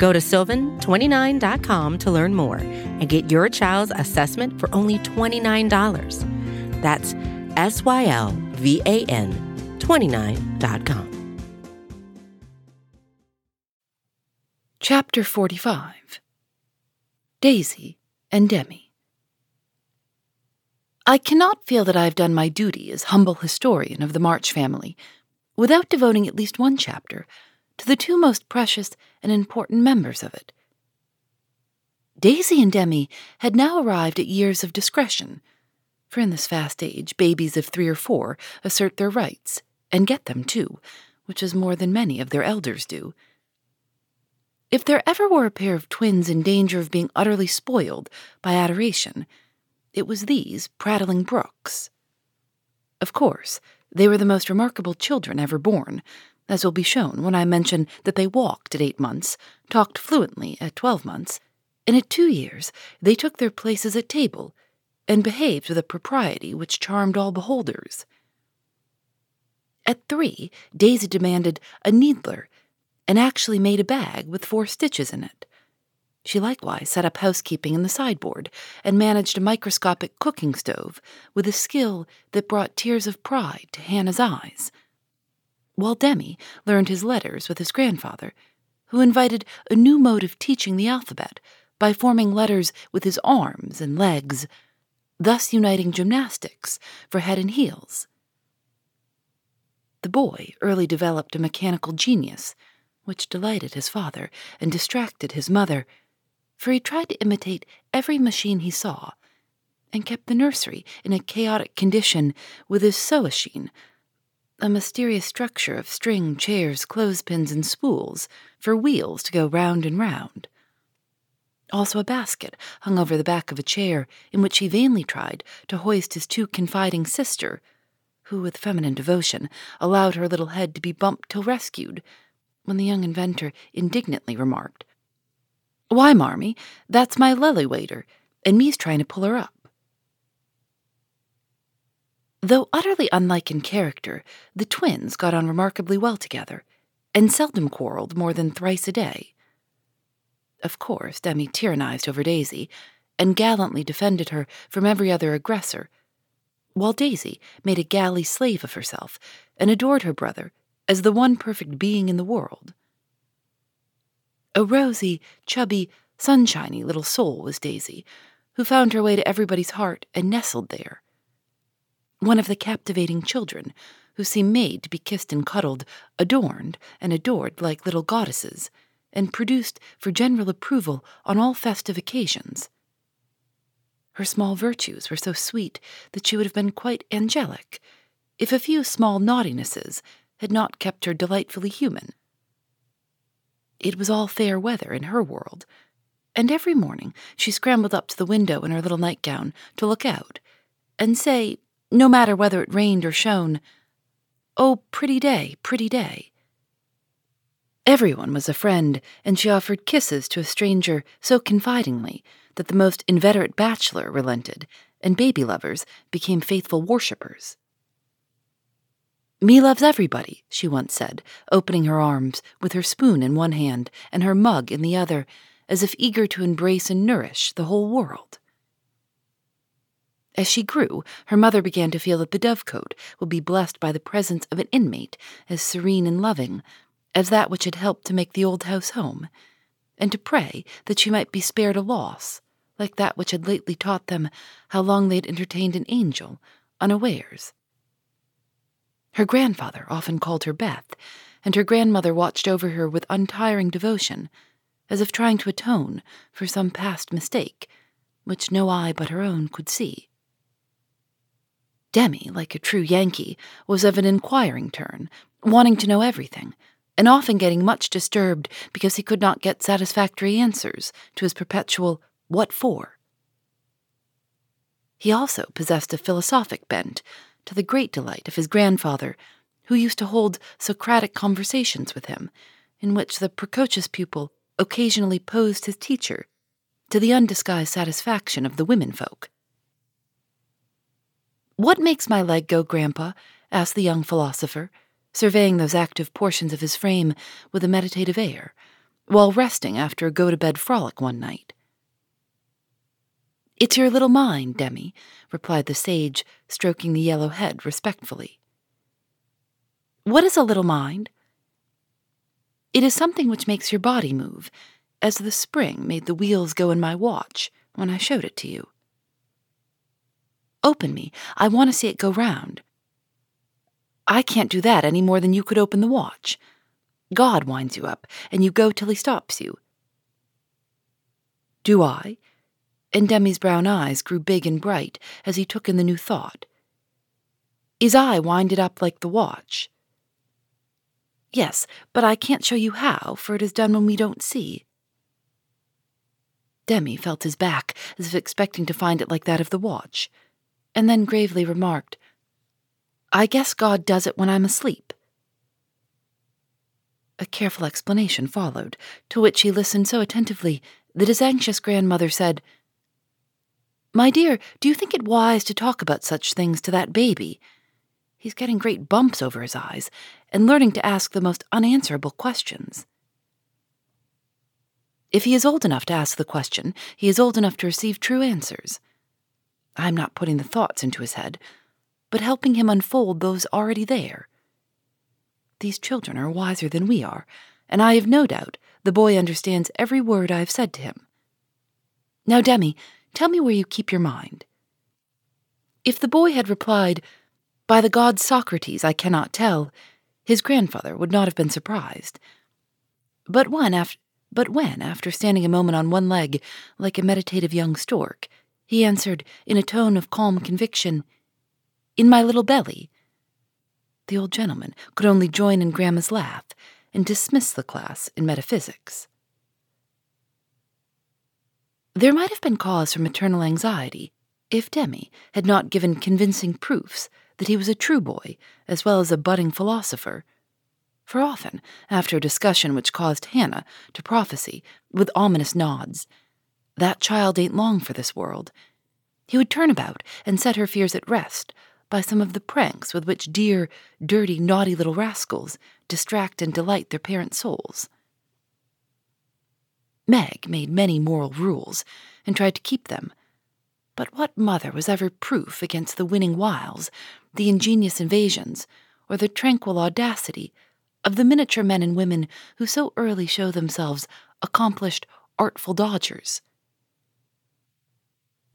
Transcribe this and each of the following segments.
Go to sylvan29.com to learn more and get your child's assessment for only $29. That's S Y L V A N 29.com. Chapter 45 Daisy and Demi. I cannot feel that I have done my duty as humble historian of the March family without devoting at least one chapter to the two most precious and important members of it. Daisy and Demi had now arrived at years of discretion, for in this fast age, babies of three or four assert their rights, and get them too, which is more than many of their elders do. If there ever were a pair of twins in danger of being utterly spoiled by adoration, it was these prattling Brookes. Of course, they were the most remarkable children ever born, as will be shown when I mention that they walked at eight months, talked fluently at twelve months, and at two years they took their places at table and behaved with a propriety which charmed all beholders. At three, Daisy demanded a needler and actually made a bag with four stitches in it. She likewise set up housekeeping in the sideboard and managed a microscopic cooking stove with a skill that brought tears of pride to Hannah's eyes. While Demi learned his letters with his grandfather, who invited a new mode of teaching the alphabet by forming letters with his arms and legs, thus uniting gymnastics for head and heels. The boy early developed a mechanical genius which delighted his father and distracted his mother, for he tried to imitate every machine he saw, and kept the nursery in a chaotic condition with his sewachine, a mysterious structure of string, chairs, clothespins, and spools for wheels to go round and round. Also, a basket hung over the back of a chair in which he vainly tried to hoist his too confiding sister, who, with feminine devotion, allowed her little head to be bumped till rescued when the young inventor indignantly remarked, Why, Marmee, that's my lily waiter, and me's trying to pull her up. Though utterly unlike in character, the twins got on remarkably well together, and seldom quarreled more than thrice a day. Of course, Demi tyrannized over Daisy, and gallantly defended her from every other aggressor, while Daisy made a galley slave of herself and adored her brother as the one perfect being in the world. A rosy, chubby, sunshiny little soul was Daisy, who found her way to everybody's heart and nestled there. One of the captivating children who seem made to be kissed and cuddled, adorned and adored like little goddesses, and produced for general approval on all festive occasions. Her small virtues were so sweet that she would have been quite angelic if a few small naughtinesses had not kept her delightfully human. It was all fair weather in her world, and every morning she scrambled up to the window in her little nightgown to look out and say, no matter whether it rained or shone, Oh, pretty day, pretty day. Everyone was a friend, and she offered kisses to a stranger so confidingly that the most inveterate bachelor relented, and baby lovers became faithful worshippers. Me loves everybody, she once said, opening her arms, with her spoon in one hand and her mug in the other, as if eager to embrace and nourish the whole world. As she grew, her mother began to feel that the dovecote would be blessed by the presence of an inmate as serene and loving as that which had helped to make the old house home, and to pray that she might be spared a loss, like that which had lately taught them how long they had entertained an angel, unawares. Her grandfather often called her Beth, and her grandmother watched over her with untiring devotion, as if trying to atone for some past mistake, which no eye but her own could see. Demi, like a true Yankee, was of an inquiring turn, wanting to know everything, and often getting much disturbed because he could not get satisfactory answers to his perpetual, What for? He also possessed a philosophic bent, to the great delight of his grandfather, who used to hold Socratic conversations with him, in which the precocious pupil occasionally posed his teacher, to the undisguised satisfaction of the womenfolk. What makes my leg go, Grandpa? asked the young philosopher, surveying those active portions of his frame with a meditative air, while resting after a go to bed frolic one night. It's your little mind, Demi, replied the sage, stroking the yellow head respectfully. What is a little mind? It is something which makes your body move, as the spring made the wheels go in my watch when I showed it to you. Open me. I want to see it go round. I can't do that any more than you could open the watch. God winds you up, and you go till he stops you. Do I? and Demi's brown eyes grew big and bright as he took in the new thought. Is I winded up like the watch. Yes, but I can't show you how, for it is done when we don't see. Demi felt his back, as if expecting to find it like that of the watch, and then gravely remarked, I guess God does it when I'm asleep. A careful explanation followed, to which he listened so attentively that his anxious grandmother said, my dear, do you think it wise to talk about such things to that baby? He's getting great bumps over his eyes and learning to ask the most unanswerable questions. If he is old enough to ask the question, he is old enough to receive true answers. I'm not putting the thoughts into his head, but helping him unfold those already there. These children are wiser than we are, and I have no doubt the boy understands every word I have said to him. Now, Demi, Tell me where you keep your mind. If the boy had replied, By the god Socrates, I cannot tell, his grandfather would not have been surprised. But when, after, but when, after standing a moment on one leg, like a meditative young stork, he answered, in a tone of calm conviction, In my little belly, the old gentleman could only join in Grandma's laugh and dismiss the class in metaphysics. There might have been cause for maternal anxiety if Demi had not given convincing proofs that he was a true boy as well as a budding philosopher. For often, after a discussion which caused Hannah to prophesy, with ominous nods, that child ain't long for this world, he would turn about and set her fears at rest by some of the pranks with which dear, dirty, naughty little rascals distract and delight their parents' souls. Meg made many moral rules and tried to keep them. But what mother was ever proof against the winning wiles, the ingenious invasions, or the tranquil audacity of the miniature men and women who so early show themselves accomplished, artful dodgers?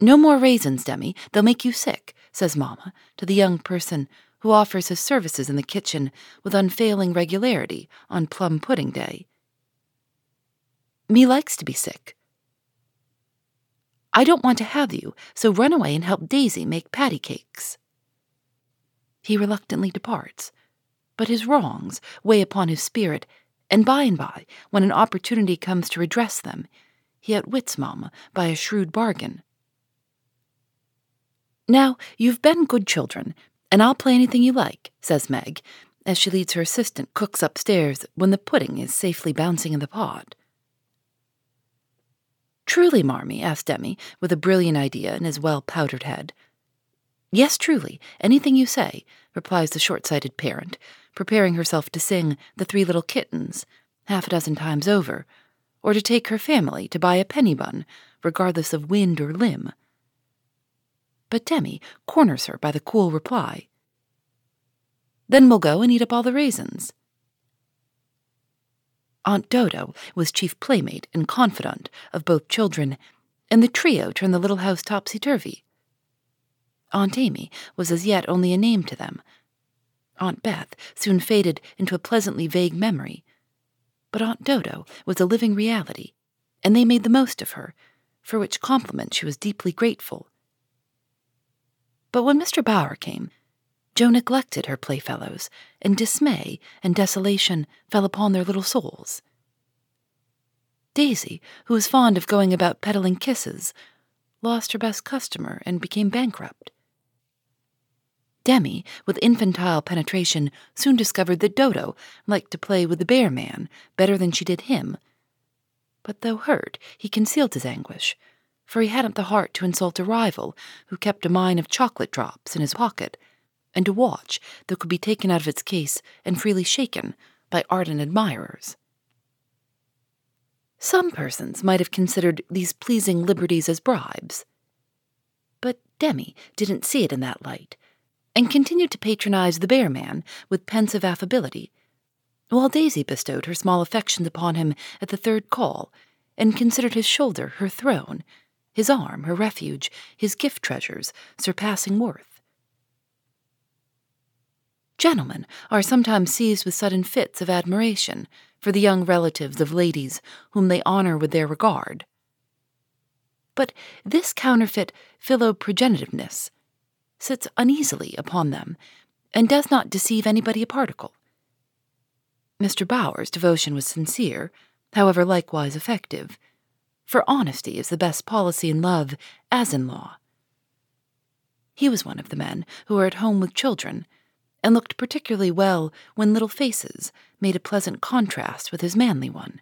No more raisins, Demi. They'll make you sick, says Mamma to the young person who offers his services in the kitchen with unfailing regularity on plum pudding day. Me likes to be sick. I don't want to have you, so run away and help Daisy make patty cakes. He reluctantly departs, but his wrongs weigh upon his spirit, and by and by, when an opportunity comes to redress them, he outwits Mamma by a shrewd bargain. Now, you've been good children, and I'll play anything you like, says Meg, as she leads her assistant cooks upstairs when the pudding is safely bouncing in the pot. Truly, Marmee? asked Demi, with a brilliant idea in his well powdered head. Yes, truly, anything you say, replies the short sighted parent, preparing herself to sing The Three Little Kittens half a dozen times over, or to take her family to buy a penny bun, regardless of wind or limb. But Demi corners her by the cool reply. Then we'll go and eat up all the raisins. Aunt Dodo was chief playmate and confidant of both children, and the trio turned the little house topsy turvy. Aunt Amy was as yet only a name to them. Aunt Beth soon faded into a pleasantly vague memory. But Aunt Dodo was a living reality, and they made the most of her, for which compliment she was deeply grateful. But when Mr. Bhaer came, Jo neglected her playfellows, and dismay and desolation fell upon their little souls. Daisy, who was fond of going about peddling kisses, lost her best customer and became bankrupt. Demi, with infantile penetration, soon discovered that Dodo liked to play with the bear man better than she did him. But though hurt, he concealed his anguish, for he hadn't the heart to insult a rival who kept a mine of chocolate drops in his pocket, and a watch that could be taken out of its case and freely shaken by ardent admirers. Some persons might have considered these pleasing liberties as bribes. But Demi didn't see it in that light, and continued to patronize the bear man with pensive affability, while Daisy bestowed her small affections upon him at the third call, and considered his shoulder her throne, his arm her refuge, his gift treasures surpassing worth. Gentlemen are sometimes seized with sudden fits of admiration for the young relatives of ladies whom they honor with their regard. But this counterfeit philoprogenitiveness sits uneasily upon them and does not deceive anybody a particle. Mr. Bhaer's devotion was sincere, however likewise effective, for honesty is the best policy in love as in law. He was one of the men who were at home with children and looked particularly well when little faces made a pleasant contrast with his manly one.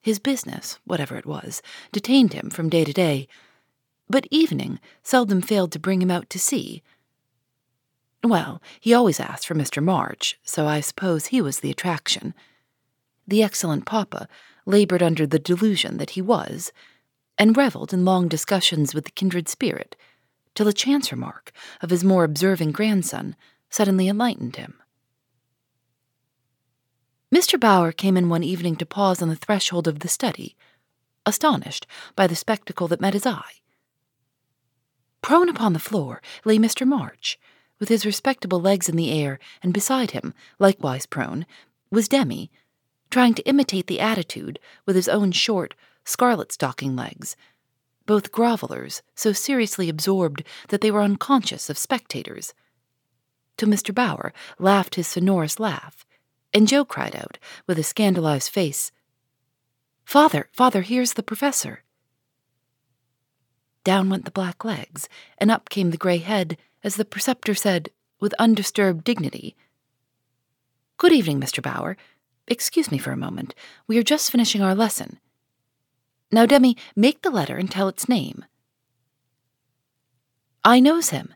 His business, whatever it was, detained him from day to day, but evening seldom failed to bring him out to see. Well, he always asked for Mr. March, so I suppose he was the attraction. The excellent papa labored under the delusion that he was, and reveled in long discussions with the kindred spirit till a chance remark of his more observing grandson suddenly enlightened him. Mr. Bhaer came in one evening to pause on the threshold of the study, astonished by the spectacle that met his eye. Prone upon the floor lay Mr. March, with his respectable legs in the air, and beside him, likewise prone, was Demi, trying to imitate the attitude with his own short, scarlet stocking legs both grovelers so seriously absorbed that they were unconscious of spectators. Till Mr. Bhaer laughed his sonorous laugh, and Jo cried out, with a scandalized face, Father, father, here's the professor. Down went the black legs, and up came the gray head as the preceptor said, with undisturbed dignity, Good evening, Mr. Bhaer. Excuse me for a moment. We are just finishing our lesson. Now, Demi, make the letter and tell its name. I knows him.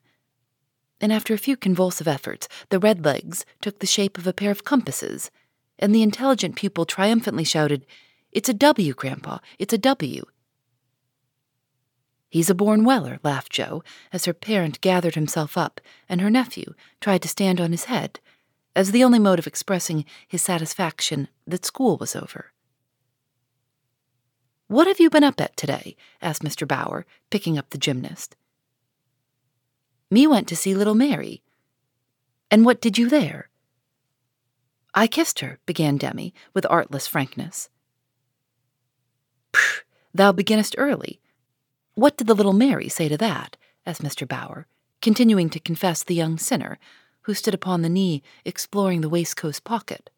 And after a few convulsive efforts, the red legs took the shape of a pair of compasses, and the intelligent pupil triumphantly shouted, It's a W, Grandpa, it's a W. He's a born Weller, laughed Jo, as her parent gathered himself up and her nephew tried to stand on his head, as the only mode of expressing his satisfaction that school was over. What have you been up at today? asked Mr. Bhaer, picking up the gymnast. Me went to see little Mary. And what did you there? I kissed her, began Demi, with artless frankness. Psh, thou beginnest early. What did the little Mary say to that? asked Mr. Bhaer, continuing to confess the young sinner, who stood upon the knee exploring the waistcoat pocket.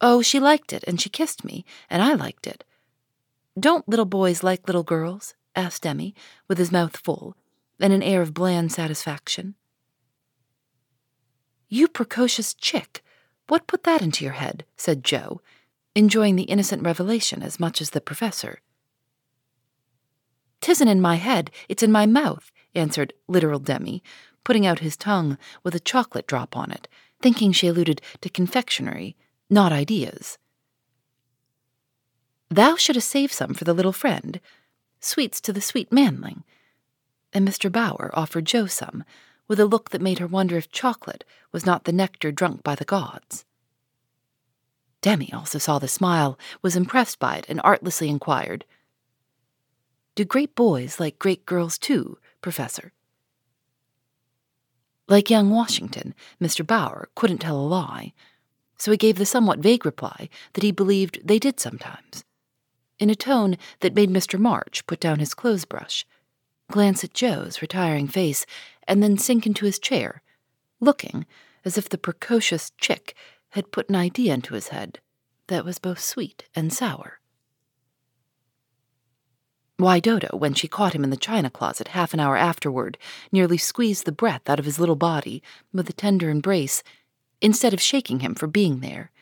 Oh, she liked it, and she kissed me, and I liked it. Don't little boys like little girls? asked Demi, with his mouth full, and an air of bland satisfaction. You precocious chick! What put that into your head? said Jo, enjoying the innocent revelation as much as the professor. Tisn't in my head, it's in my mouth, answered literal Demi, putting out his tongue with a chocolate drop on it, thinking she alluded to confectionery not ideas. Thou shouldst save some for the little friend, sweets to the sweet manling. And Mr. Bhaer offered Jo some, with a look that made her wonder if chocolate was not the nectar drunk by the gods. Demi also saw the smile, was impressed by it, and artlessly inquired, Do great boys like great girls too, Professor? Like young Washington, Mr. Bhaer couldn't tell a lie, so he gave the somewhat vague reply that he believed they did sometimes, in a tone that made Mr. March put down his clothes brush, glance at Jo's retiring face, and then sink into his chair, looking as if the precocious chick had put an idea into his head that was both sweet and sour. Why Dodo, when she caught him in the china closet half an hour afterward, nearly squeezed the breath out of his little body with a tender embrace instead of shaking him for being there.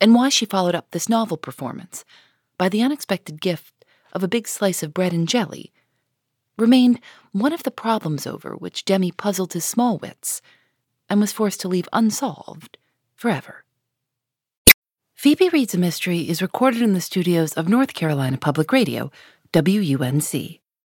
And why she followed up this novel performance by the unexpected gift of a big slice of bread and jelly remained one of the problems over which Demi puzzled his small wits and was forced to leave unsolved forever. Phoebe Reads a Mystery is recorded in the studios of North Carolina Public Radio WUNC.